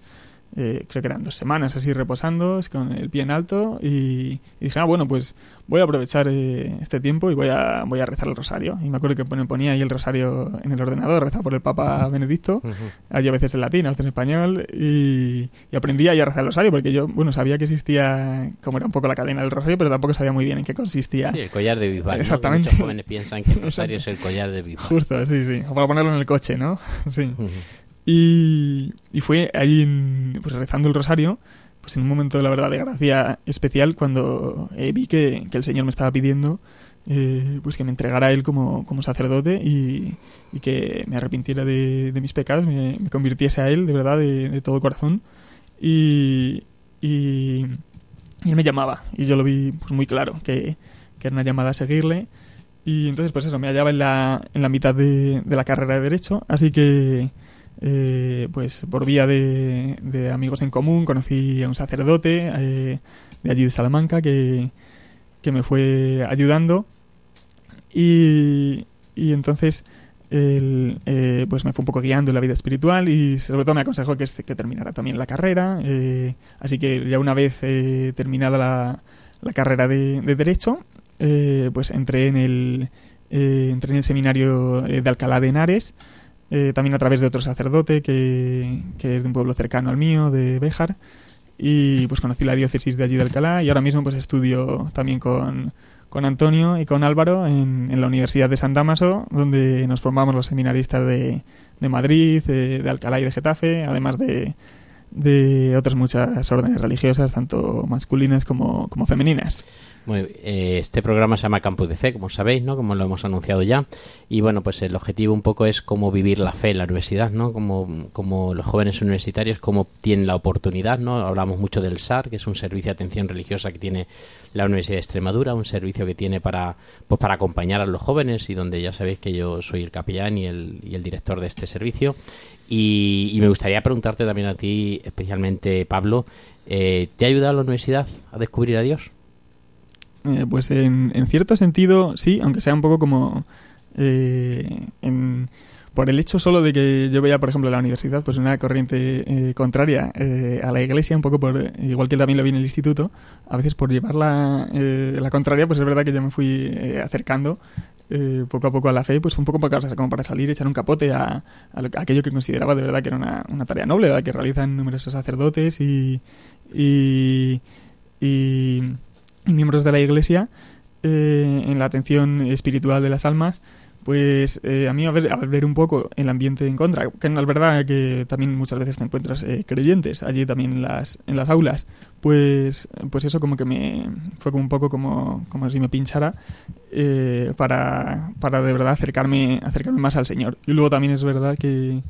Eh, creo que eran dos semanas así reposando, con el pie en alto y, y dije, ah, bueno, pues voy a aprovechar eh, este tiempo y voy a, voy a rezar el rosario. Y me acuerdo que pone- ponía ahí el rosario en el ordenador, rezaba por el Papa Benedicto, Ujú. allí a veces en latín, a veces en español, y, y aprendí ahí a rezar el rosario, porque yo, bueno, sabía que existía, como era un poco la cadena del rosario, pero tampoco sabía muy bien en qué consistía. Sí, el collar de Bisbal. Exactamente. Muchos jóvenes piensan que el rosario es el (laughs) collar de Bisbal. Justo, sí, sí. O para ponerlo en el coche, ¿no? (laughs) Sí. Y, y fue allí, en- pues rezando el rosario, pues en un momento, la verdad, de gracia especial, cuando eh, vi que, que el Señor me estaba pidiendo eh, pues que me entregara a Él como, como sacerdote y, y que me arrepintiera de, de mis pecados, me, convirtiese a Él de verdad, de, de todo corazón. Y, y, y Él me llamaba, y yo lo vi pues, muy claro, que, que era una llamada a seguirle. Y entonces, pues eso, me hallaba en la, en la mitad de, de la carrera de Derecho, así que, eh, pues por vía de, amigos en común, conocí a un sacerdote eh, de allí de Salamanca que, que me fue ayudando. Y, y entonces, él, eh, pues me fue un poco guiando en la vida espiritual y sobre todo me aconsejó que, este- que terminara también la carrera. eh, así que ya una vez eh, terminada la, la carrera de, de Derecho, pues entré en el, entré en el seminario de Alcalá de Henares, eh, también a través de otro sacerdote que, que es de un pueblo cercano al mío, de Béjar, y pues conocí la diócesis de allí de Alcalá y ahora mismo pues estudio también con, con Antonio y con Álvaro en, en la Universidad de San Damaso, donde nos formamos los seminaristas de, de Madrid, de, de Alcalá y de Getafe, además de, de otras muchas órdenes religiosas, tanto masculinas como, como femeninas. Bueno, eh, este programa se llama Campus de Fe, como sabéis, ¿no? Como lo hemos anunciado ya. Y bueno, pues el objetivo un poco es cómo vivir la fe en la universidad, ¿no? Como, como los jóvenes universitarios, cómo tienen la oportunidad, ¿no? Hablamos mucho del SAR, que es un servicio de atención religiosa que tiene la Universidad de Extremadura, un servicio que tiene para, pues para acompañar a los jóvenes y donde ya sabéis que yo soy el capellán y el, y el director de este servicio. Y, y me gustaría preguntarte también a ti, especialmente Pablo, eh, ¿te ha ayudado la universidad a descubrir a Dios? Eh, pues en, en, cierto sentido, sí, aunque sea un poco como... Eh, en, por el hecho solo de que yo veía, por ejemplo, la universidad, pues una corriente eh, contraria eh, a la iglesia, un poco por, igual que también lo vi en el instituto, a veces por llevar la, eh, la contraria, pues es verdad que ya me fui acercando poco a poco a la fe, pues un poco para, como para salir, echar un capote a, a, lo, a, aquello que consideraba de verdad que era una, tarea noble, que realizan numerosos sacerdotes y, y, miembros de la iglesia en la atención espiritual de las almas pues eh, a mí a ver, a ver, un poco el ambiente en contra, que es verdad que también muchas veces te encuentras eh, creyentes allí también en las, en las aulas, pues, pues eso como que me fue como un poco como, como si me pinchara eh, para, para de verdad acercarme, acercarme más al Señor. Y luego también es verdad que,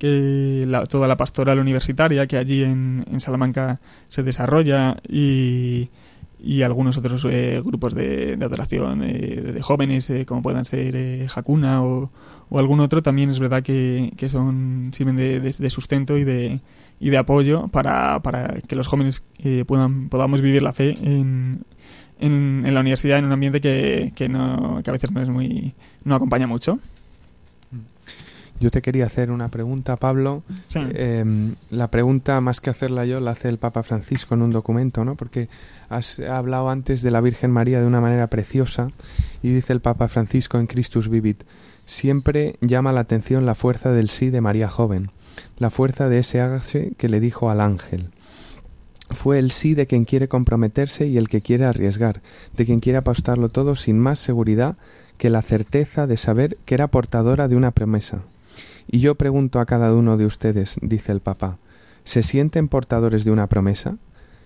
que la, toda la pastoral universitaria que allí en, en Salamanca se desarrolla y y algunos otros eh, grupos de, de adoración eh, de jóvenes, eh, como puedan ser eh, Hakuna o, o, algún otro, también es verdad que, que son sirven de, sustento y de, y de apoyo para, para que los jóvenes eh, puedan podamos vivir la fe en, en, en, la universidad en un ambiente que, que, no, que a veces no es muy no acompaña mucho. Yo te quería hacer una pregunta, Pablo. Sí. Eh, la pregunta, más que hacerla yo, la hace el Papa Francisco en un documento, ¿no? Porque has hablado antes de la Virgen María de una manera preciosa y dice el Papa Francisco en Christus Vivit, siempre llama la atención la fuerza del sí de María joven, la fuerza de ese hágase que le dijo al ángel. Fue el sí de quien quiere comprometerse y el que quiere arriesgar, de quien quiere apostarlo todo sin más seguridad que la certeza de saber que era portadora de una promesa, y yo pregunto a cada uno de ustedes, dice el Papa, ¿se sienten portadores de una promesa?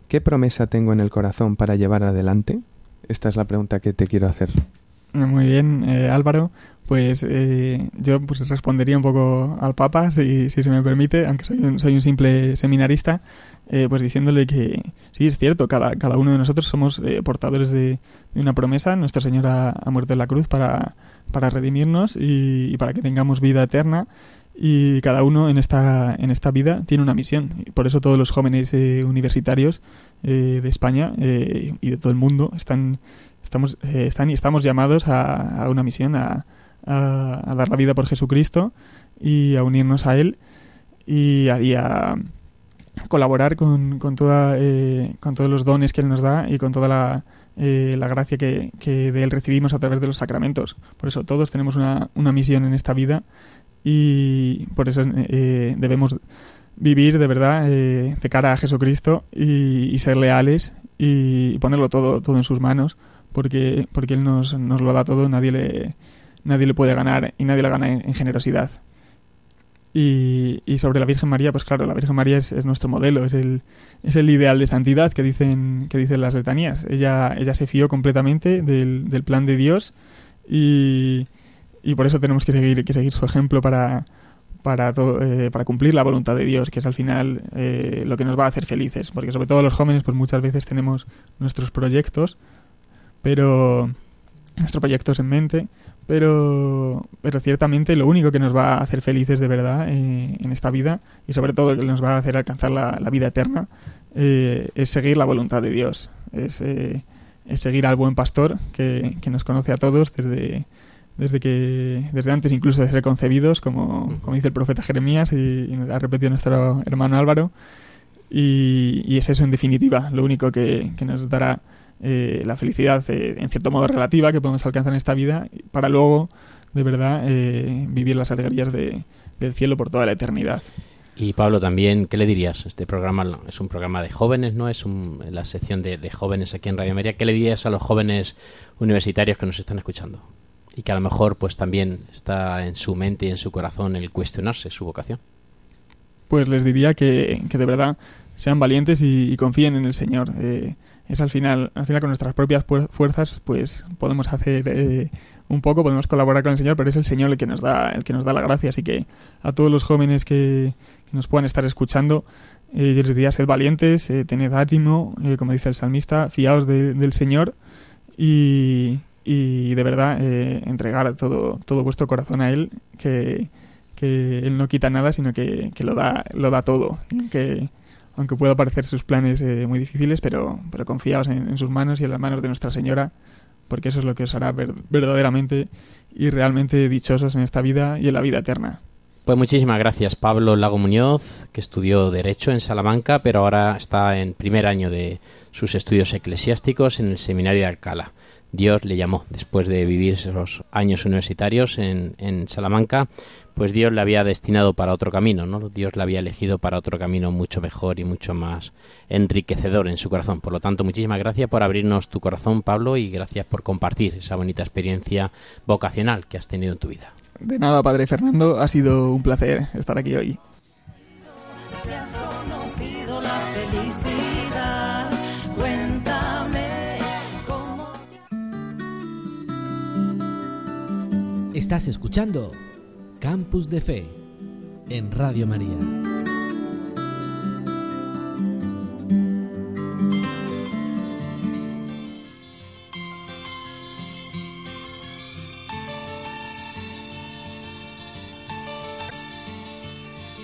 ¿Qué promesa tengo en el corazón para llevar adelante? Esta es la pregunta que te quiero hacer. Muy bien, eh, Álvaro. Pues eh, yo pues respondería un poco al Papa, si, si se me permite, aunque soy un, soy un simple seminarista, eh, pues diciéndole que sí, es cierto, cada, cada uno de nosotros somos eh, portadores de, una promesa. Nuestro Señor ha, muerto en la cruz para, para redimirnos y, para que tengamos vida eterna. Y cada uno en esta, en esta vida tiene una misión. Por eso todos los jóvenes eh, universitarios de España y de todo el mundo están, estamos, están y estamos llamados a, a una misión, a, a, dar la vida por Jesucristo y a unirnos a Él y a, y colaborar con, con, toda, eh, con todos los dones que Él nos da y con toda la, eh, la gracia que, que, de Él recibimos a través de los sacramentos. Por eso todos tenemos una, una misión en esta vida y por eso eh, debemos vivir de verdad de cara a Jesucristo y, y ser leales y, ponerlo todo, todo en sus manos porque, porque Él nos, nos lo da todo, nadie le nadie le puede ganar y nadie le gana en generosidad. Y, y, sobre la Virgen María, pues claro, la Virgen María es, es, nuestro modelo, es el, es el ideal de santidad que dicen, que dicen las letanías. Ella, ella se fió completamente del, del plan de Dios y, y, por eso tenemos que seguir, que seguir su ejemplo para, para, eh, para cumplir la voluntad de Dios, que es al final eh, lo que nos va a hacer felices. Porque sobre todo los jóvenes, pues muchas veces tenemos nuestros proyectos, pero nuestros proyectos en mente, pero, pero ciertamente lo único que nos va a hacer felices de verdad eh, en esta vida y sobre todo que nos va a hacer alcanzar la, vida eterna eh, es seguir la voluntad de Dios, es, eh, es seguir al buen pastor que, que, nos conoce a todos desde, desde que desde antes incluso de ser concebidos, como, como dice el profeta Jeremías y, y ha repetido nuestro hermano Álvaro. Y, y, es eso en definitiva, lo único que nos dará eh, la felicidad eh, en cierto modo relativa que podemos alcanzar en esta vida para luego de verdad eh, vivir las alegrías de, del cielo por toda la eternidad. Y Pablo, también, ¿qué le dirías? Este programa es un programa de jóvenes, ¿no? Es un, la sección de, de, jóvenes aquí en Radio María. ¿Qué le dirías a los jóvenes universitarios que nos están escuchando? Y que a lo mejor pues también está en su mente y en su corazón el cuestionarse su vocación. pues les diría que, que de verdad sean valientes y, confíen en el Señor. Eh, es al final, al final con nuestras propias fuerzas, pues podemos hacer eh, un poco, podemos colaborar con el Señor, pero es el Señor el que nos da, el que nos da la gracia. Así que a todos los jóvenes que, nos puedan estar escuchando, eh, yo les diría sed valientes, eh, tened ánimo, eh, como dice el salmista, fiaos de- del Señor y, y de verdad entregar todo, todo vuestro corazón a Él, que, que Él no quita nada, sino que, que lo, da, lo da todo. Que, aunque pueda parecer sus planes eh, muy difíciles, pero, pero confiaos en, en sus manos y en las manos de Nuestra Señora, porque eso es lo que os hará ver- verdaderamente y realmente dichosos en esta vida y en la vida eterna. Pues muchísimas gracias, Pablo Lago Muñoz, que estudió Derecho en Salamanca, pero ahora está en primer año de sus estudios eclesiásticos en el Seminario de Alcalá. Dios le llamó, después de vivir esos años universitarios en, en Salamanca, pues Dios le había destinado para otro camino, ¿no? Dios le había elegido para otro camino mucho mejor y mucho más enriquecedor en su corazón. Por lo tanto, muchísimas gracias por abrirnos tu corazón, Pablo, y gracias por compartir esa bonita experiencia vocacional que has tenido en tu vida. De nada, Padre Fernando, ha sido un placer estar aquí hoy. Si has conocido la felicidad, cuéntame cómo. Estás escuchando Campus de Fe en Radio María.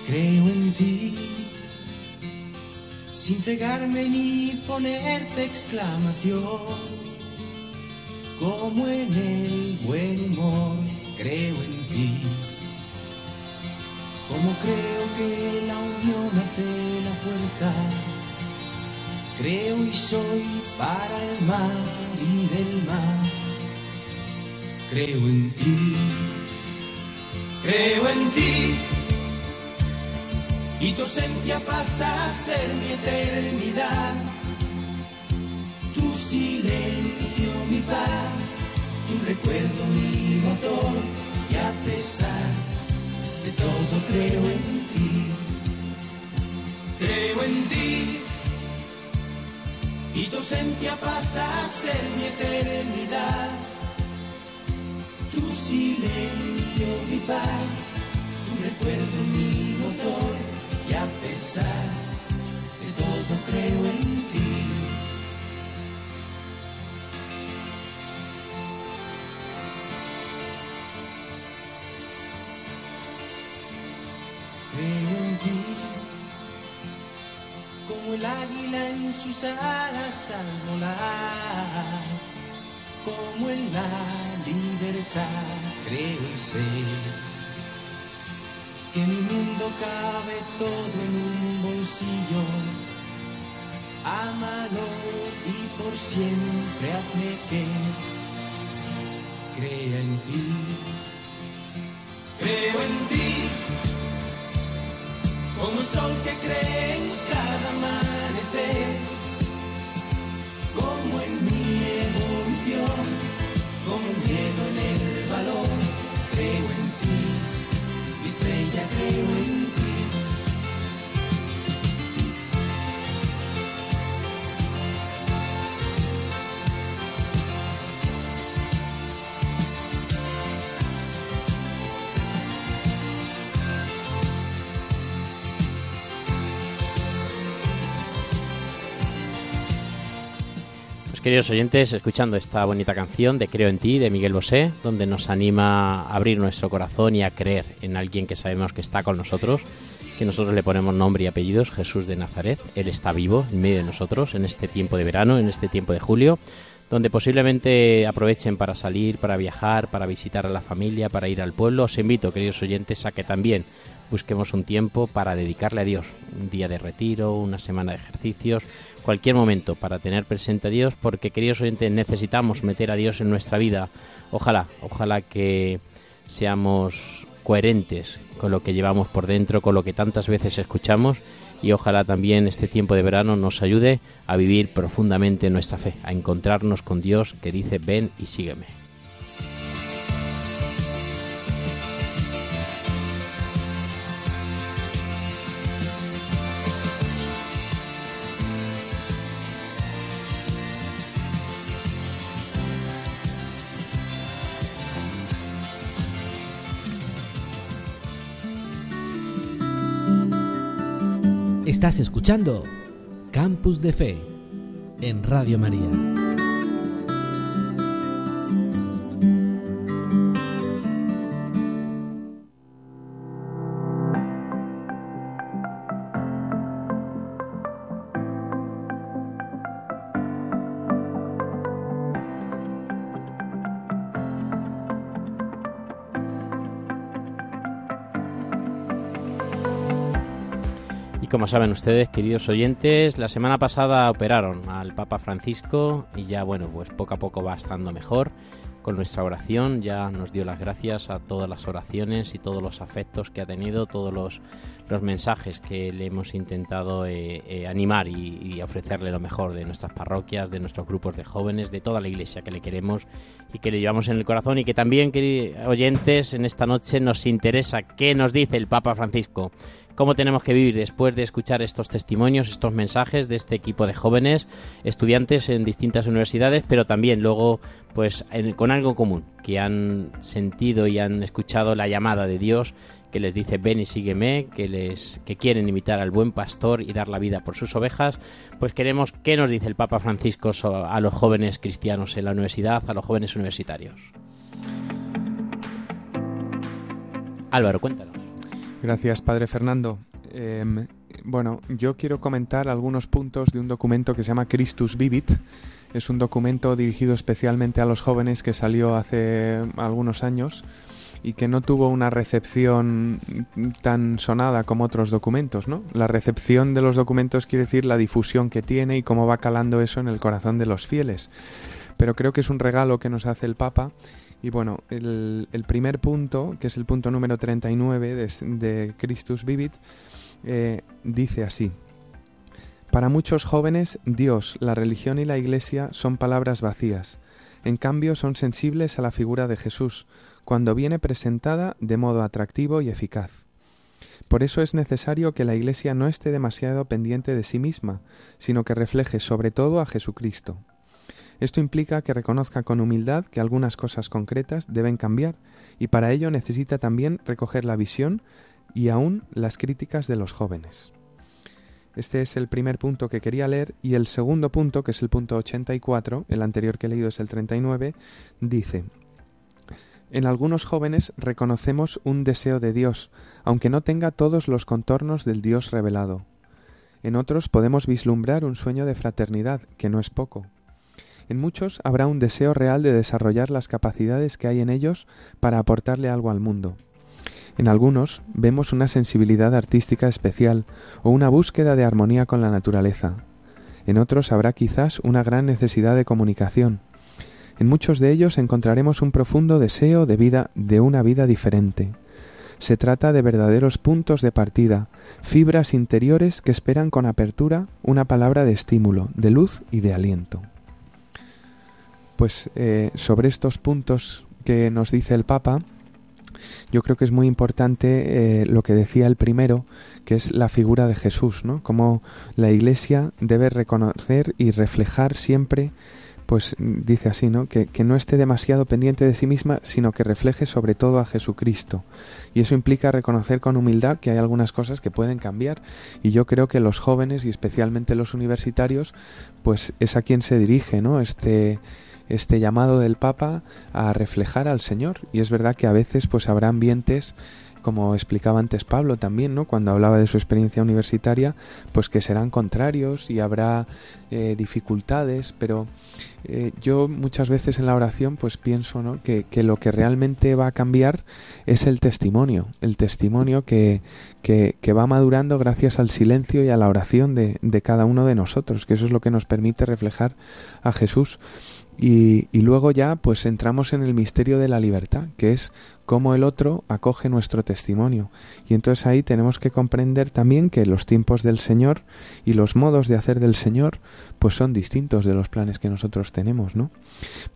Creo en ti, sin cegarme ni ponerte exclamación. Como en el buen humor, creo en ti. Creo que la unión hace la fuerza. Creo y soy para el mar y del mar. Creo en ti. Creo en ti y tu ausencia pasa a ser mi eternidad. Tu silencio, mi paz, tu recuerdo, mi motor, y a pesar de todo creo en ti. Creo en ti y tu ausencia pasa a ser mi eternidad. Tu silencio, mi paz, tu recuerdo, mi motor y a pesar de todo creo en ti. En sus alas al volar, como en la libertad creo y sé que mi mundo cabe todo en un bolsillo. Ámalo y por siempre hazme que crea en ti. Creo en ti, como el sol que cree en cada amanecer, queridos oyentes, escuchando esta bonita canción de Creo en ti de Miguel Bosé, donde nos anima a abrir nuestro corazón y a creer en alguien que sabemos que está con nosotros, que nosotros le ponemos nombre y apellidos, Jesús de Nazaret. Él está vivo en medio de nosotros en este tiempo de verano, en este tiempo de julio, donde posiblemente aprovechen para salir, para viajar, para visitar a la familia, para ir al pueblo. Os invito, queridos oyentes, a que también busquemos un tiempo para dedicarle a Dios, un día de retiro, una semana de ejercicios, cualquier momento para tener presente a Dios, porque queridos oyentes necesitamos meter a Dios en nuestra vida. Ojalá, ojalá que seamos coherentes con lo que llevamos por dentro, con lo que tantas veces escuchamos y ojalá también este tiempo de verano nos ayude a vivir profundamente nuestra fe, a encontrarnos con Dios que dice ven y sígueme. Estás escuchando Campus de Fe en Radio María. Como saben ustedes, queridos oyentes, la semana pasada operaron al Papa Francisco y ya, bueno, pues poco a poco va estando mejor. Con nuestra oración ya nos dio las gracias a todas las oraciones y todos los afectos que ha tenido, todos los, los mensajes que le hemos intentado eh, eh, animar y, y ofrecerle lo mejor de nuestras parroquias, de nuestros grupos de jóvenes, de toda la iglesia que le queremos y que le llevamos en el corazón y que también, queridos oyentes, en esta noche nos interesa qué nos dice el Papa Francisco. Cómo tenemos que vivir después de escuchar estos testimonios, estos mensajes de este equipo de jóvenes, estudiantes en distintas universidades, pero también luego pues en- con algo común, que han sentido y han escuchado la llamada de Dios que les dice ven y sígueme, que les que quieren imitar al buen pastor y dar la vida por sus ovejas, pues queremos qué nos dice el Papa Francisco a los jóvenes cristianos en la universidad, a los jóvenes universitarios. Álvaro, cuéntanos. Gracias, Padre Fernando. Em, bueno, yo quiero comentar algunos puntos de un documento que se llama Christus Vivit. Es un documento dirigido especialmente a los jóvenes que salió hace algunos años y que no tuvo una recepción tan sonada como otros documentos, ¿no? La recepción de los documentos quiere decir la difusión que tiene y cómo va calando eso en el corazón de los fieles. Pero creo que es un regalo que nos hace el Papa y bueno, el, primer punto, que es el punto número 39 de, de Christus Vivit, eh, dice así. Para muchos jóvenes, Dios, la religión y la Iglesia son palabras vacías. En cambio, son sensibles a la figura de Jesús, cuando viene presentada de modo atractivo y eficaz. Por eso es necesario que la Iglesia no esté demasiado pendiente de sí misma, sino que refleje sobre todo a Jesucristo. Esto implica que reconozca con humildad que algunas cosas concretas deben cambiar y para ello necesita también recoger la visión y aún las críticas de los jóvenes. Este es el primer punto que quería leer y el segundo punto, que es el punto 84, el anterior que he leído es el 39, dice, en algunos jóvenes reconocemos un deseo de Dios, aunque no tenga todos los contornos del Dios revelado. En otros podemos vislumbrar un sueño de fraternidad, que no es poco. En muchos habrá un deseo real de desarrollar las capacidades que hay en ellos para aportarle algo al mundo. En algunos vemos una sensibilidad artística especial o una búsqueda de armonía con la naturaleza. En otros habrá quizás una gran necesidad de comunicación. En muchos de ellos encontraremos un profundo deseo de vida de una vida diferente. Se trata de verdaderos puntos de partida, fibras interiores que esperan con apertura una palabra de estímulo, de luz y de aliento. Pues eh, sobre estos puntos que nos dice el Papa, yo creo que es muy importante eh, lo que decía el primero, que es la figura de Jesús, ¿no? Como la Iglesia debe reconocer y reflejar siempre, pues dice así, ¿no? Que, que no esté demasiado pendiente de sí misma, sino que refleje sobre todo a Jesucristo. Y eso implica reconocer con humildad que hay algunas cosas que pueden cambiar. Y yo creo que los jóvenes y especialmente los universitarios, pues es a quien se dirige, ¿no? Este este llamado del Papa a reflejar al Señor. Y es verdad que a veces pues habrá ambientes como explicaba antes Pablo también, ¿no? Cuando hablaba de su experiencia universitaria, pues que serán contrarios y habrá eh, dificultades, pero eh, yo muchas veces en la oración pues pienso, ¿no? Que, que, lo que realmente va a cambiar es el testimonio, el testimonio que, que, que, va madurando gracias al silencio y a la oración de, de cada uno de nosotros, que eso es lo que nos permite reflejar a Jesús. Y, y, luego ya pues entramos en el misterio de la libertad, que es cómo el otro acoge nuestro testimonio. Y entonces ahí tenemos que comprender también que los tiempos del Señor y los modos de hacer del Señor pues son distintos de los planes que nosotros tenemos, ¿no?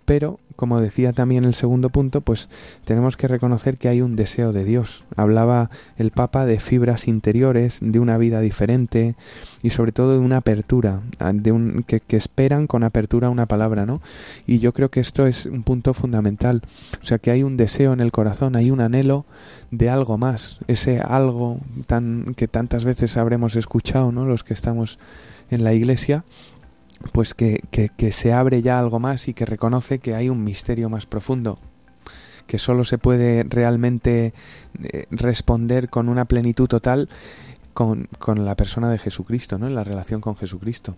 Pero, como decía también el segundo punto, pues tenemos que reconocer que hay un deseo de Dios. Hablaba el Papa de fibras interiores, de una vida diferente y sobre todo de una apertura, de un, que, que esperan con apertura una palabra, ¿no? Y yo creo que esto es un punto fundamental. O sea, que hay un deseo en el corazón hay un anhelo de algo más, ese algo tan que tantas veces habremos escuchado, ¿no? Los que estamos en la iglesia, pues que, que, que se abre ya algo más y que reconoce que hay un misterio más profundo, que solo se puede realmente eh, responder con una plenitud total con, con la persona de Jesucristo, ¿no? En la relación con Jesucristo.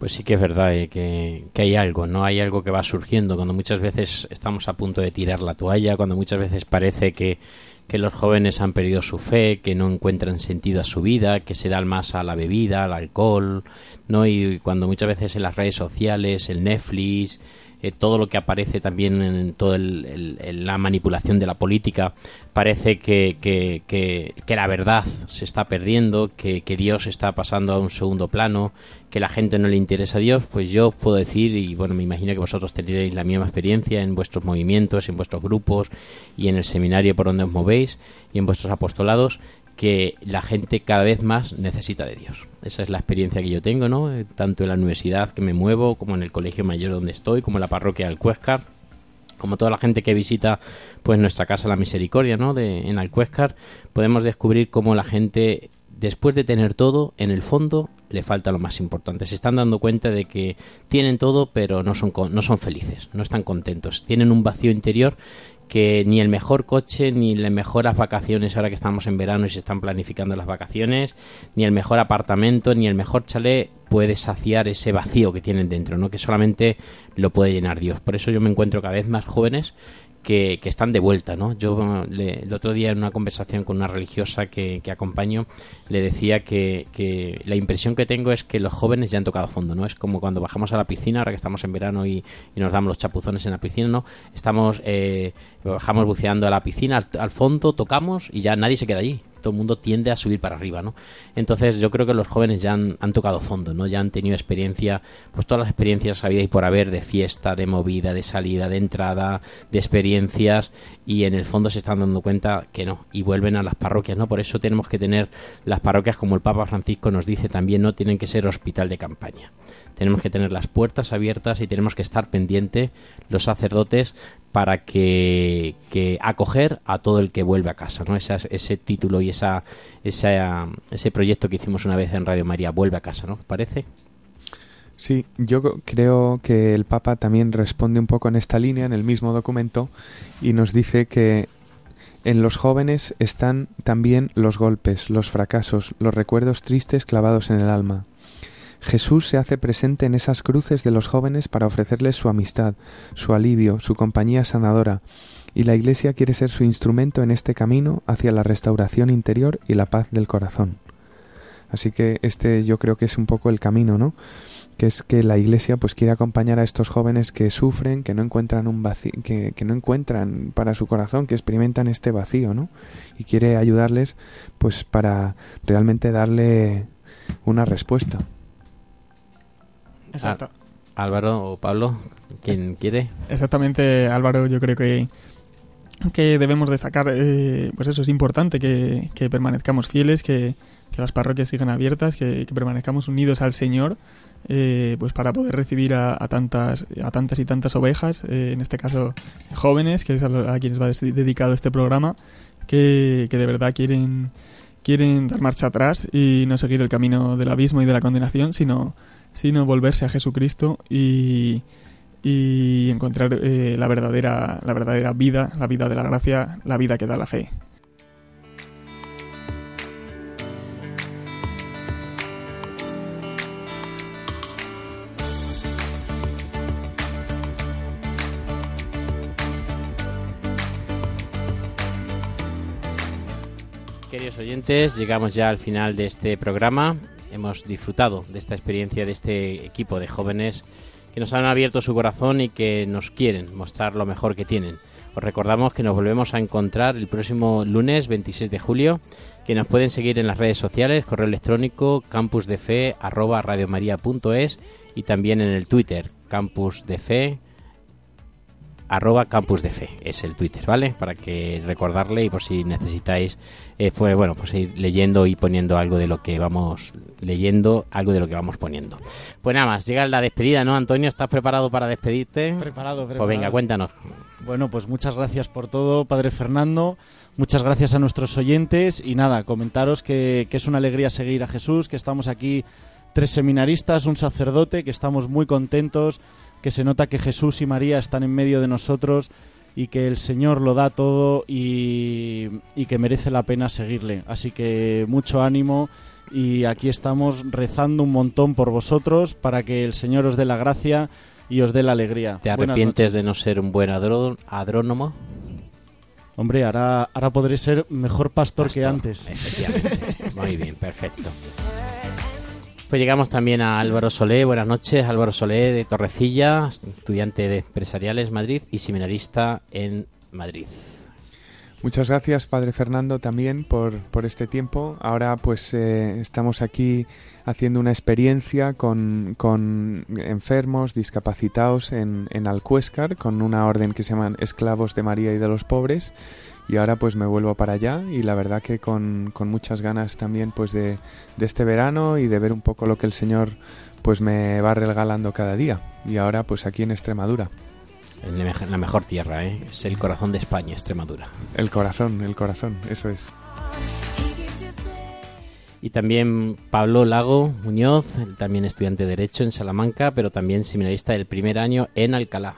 Pues sí que es verdad eh, que, que hay algo, ¿no? Hay algo que va surgiendo cuando muchas veces estamos a punto de tirar la toalla, cuando muchas veces parece que, que los jóvenes han perdido su fe, que no encuentran sentido a su vida, que se dan más a la bebida, al alcohol, ¿no? Y cuando muchas veces en las redes sociales, el Netflix, eh, todo lo que aparece también en toda la manipulación de la política, parece que, que, que, que la verdad se está perdiendo, que, Dios está pasando a un segundo plano, que la gente no le interesa a Dios, pues yo puedo decir, y bueno, me imagino que vosotros tendréis la misma experiencia en vuestros movimientos, en vuestros grupos y en el seminario por donde os movéis y en vuestros apostolados, que la gente cada vez más necesita de Dios. Esa es la experiencia que yo tengo, ¿no? Eh, Tanto en la universidad que me muevo, como en el colegio mayor donde estoy, como en la parroquia del Cuescar, como toda la gente que visita pues nuestra casa La Misericordia, ¿no? De, en Alcuéscar, podemos descubrir cómo la gente después de tener todo, en el fondo le falta lo más importante. Se están dando cuenta de que tienen todo, pero no son, no son felices, no están contentos. Tienen un vacío interior que ni el mejor coche, ni las mejores vacaciones ahora que estamos en verano y se están planificando las vacaciones, ni el mejor apartamento, ni el mejor chalet puede saciar ese vacío que tienen dentro, ¿no? Que solamente lo puede llenar Dios. Por eso yo me encuentro cada vez más jóvenes que, que, están de vuelta, ¿no? Yo le, el otro día en una conversación con una religiosa que, que acompaño le decía que, que, la impresión que tengo es que los jóvenes ya han tocado fondo, ¿no? Es como cuando bajamos a la piscina, ahora que estamos en verano y, nos damos los chapuzones en la piscina, ¿no? Estamos, eh, bajamos buceando a la piscina, al fondo, tocamos y ya nadie se queda allí todo el mundo tiende a subir para arriba, ¿no? Entonces yo creo que los jóvenes ya han, tocado fondo, ¿no? Ya han tenido experiencia, pues todas las experiencias habidas y por haber de fiesta, de movida, de salida, de entrada, de experiencias y en el fondo se están dando cuenta que no y vuelven a las parroquias, ¿no? Por eso tenemos que tener las parroquias como el Papa Francisco nos dice también, no tienen que ser hospital de campaña tenemos que tener las puertas abiertas y tenemos que estar pendiente los sacerdotes para que, que acoger a todo el que vuelve a casa, ¿no? Esa, ese título y esa, esa, ese proyecto que hicimos una vez en Radio María, vuelve a casa, ¿no? ¿Parece? Sí, yo creo que el Papa también responde un poco en esta línea, en el mismo documento, y nos dice que en los jóvenes están también los golpes, los fracasos, los recuerdos tristes clavados en el alma. Jesús se hace presente en esas cruces de los jóvenes para ofrecerles su amistad, su alivio, su compañía sanadora, y la Iglesia quiere ser su instrumento en este camino hacia la restauración interior y la paz del corazón. Así que este yo creo que es un poco el camino, ¿no? que es que la iglesia pues quiere acompañar a estos jóvenes que sufren, que no encuentran un vacío, que, que, no encuentran para su corazón, que experimentan este vacío, ¿no? Y quiere ayudarles pues para realmente darle una respuesta. Exacto. Álvaro o Pablo, ¿quién es, quiere? Exactamente, Álvaro, yo creo que que debemos destacar, eh, pues eso es importante, que, que permanezcamos fieles, que, que, las parroquias sigan abiertas, que, que permanezcamos unidos al Señor, eh, pues para poder recibir a, a, tantas, a tantas y tantas ovejas, eh, en este caso jóvenes, que es a, a quienes va dedicado este programa, que, que de verdad quieren, quieren dar marcha atrás y no seguir el camino del abismo y de la condenación, sino, sino volverse a Jesucristo y y encontrar eh, la verdadera la verdadera vida, la vida de la gracia, la vida que da la fe. Queridos oyentes, llegamos ya al final de este programa. Hemos disfrutado de esta experiencia de este equipo de jóvenes que nos han abierto su corazón y que nos quieren mostrar lo mejor que tienen. Os recordamos que nos volvemos a encontrar el próximo lunes 26 de julio, que nos pueden seguir en las redes sociales, correo electrónico campusdefe arroba radiomaria.es y también en el Twitter campusdefe arroba campus de fe es el Twitter, ¿vale? Para que recordarle y por si necesitáis, eh, pues bueno, pues ir leyendo y poniendo algo de lo que vamos leyendo, algo de lo que vamos poniendo. Pues nada más, llega la despedida, ¿no, Antonio? ¿Estás preparado para despedirte? Preparado, preparado. Pues venga, cuéntanos. Bueno, pues muchas gracias por todo, Padre Fernando. Muchas gracias a nuestros oyentes y nada, comentaros que, que es una alegría seguir a Jesús, que estamos aquí tres seminaristas, un sacerdote, que estamos muy contentos, que se nota que Jesús y María están en medio de nosotros y que el Señor lo da todo y, y que merece la pena seguirle. Así que mucho ánimo y aquí estamos rezando un montón por vosotros para que el Señor os dé la gracia y os dé la alegría. ¿Te arrepientes de no ser un buen agrónomo? Hombre, ahora, ahora podré ser mejor pastor, que Pastor, antes. Efectivamente. Muy bien, perfecto. (laughs) Pues llegamos también a Álvaro Solé. Buenas noches, Álvaro Solé de Torrecilla, estudiante de empresariales Madrid y seminarista en Madrid. Muchas gracias, Padre Fernando, también por, por este tiempo. Ahora pues eh, estamos aquí haciendo una experiencia con, con enfermos, discapacitados en, en Alcuéscar, con una orden que se llaman Esclavos de María y de los Pobres. Y ahora pues me vuelvo para allá y la verdad que con, con muchas ganas también pues de, de este verano y de ver un poco lo que el Señor pues me va regalando cada día. Y ahora pues aquí en Extremadura. En la mejor tierra, ¿eh? Es el corazón de España, Extremadura. El corazón, el corazón, eso es. Y también Pablo Lago Muñoz, también estudiante de Derecho en Salamanca, pero también seminarista del primer año en Alcalá.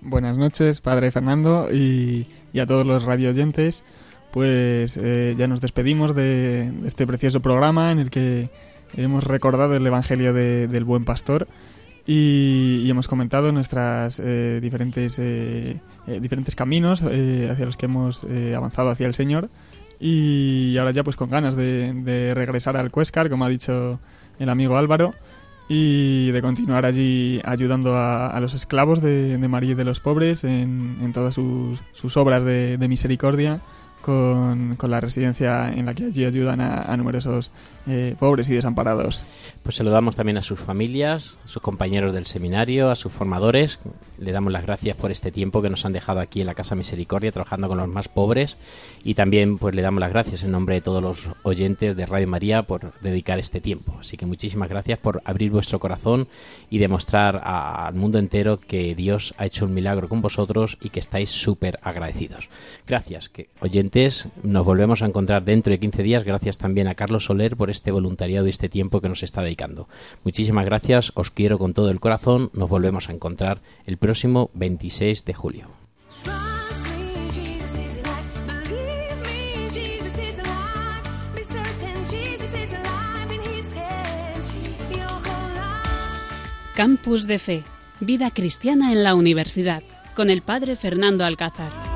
Buenas noches, Padre Fernando, y, y a todos los radioyentes. Pues eh, ya nos despedimos de, este precioso programa en el que hemos recordado el Evangelio de- del Buen Pastor y, hemos comentado nuestras eh, diferentes, eh, eh, diferentes caminos hacia los que hemos avanzado hacia el Señor. Y ahora ya pues con ganas de, de regresar al Cuescar, como ha dicho el amigo Álvaro, y de continuar allí ayudando a, los esclavos de, María y de los pobres en, todas sus, sus obras de misericordia con, con la residencia en la que allí ayudan a, a numerosos eh, pobres y desamparados. Pues saludamos también a sus familias, a sus compañeros del seminario, a sus formadores. Le damos las gracias por este tiempo que nos han dejado aquí en la Casa Misericordia trabajando con los más pobres y también pues le damos las gracias en nombre de todos los oyentes de Radio María por dedicar este tiempo. Así que muchísimas gracias por abrir vuestro corazón y demostrar a- al mundo entero que Dios ha hecho un milagro con vosotros y que estáis súper agradecidos. Gracias, que oyentes, nos volvemos a encontrar dentro de 15 días. Gracias también a Carlos Soler por este voluntariado y este tiempo que nos está dedicando. Muchísimas gracias, os quiero con todo el corazón. Nos volvemos a encontrar el próximo 26 de julio. Campus de Fe, vida cristiana en la universidad, con el padre Fernando Alcázar.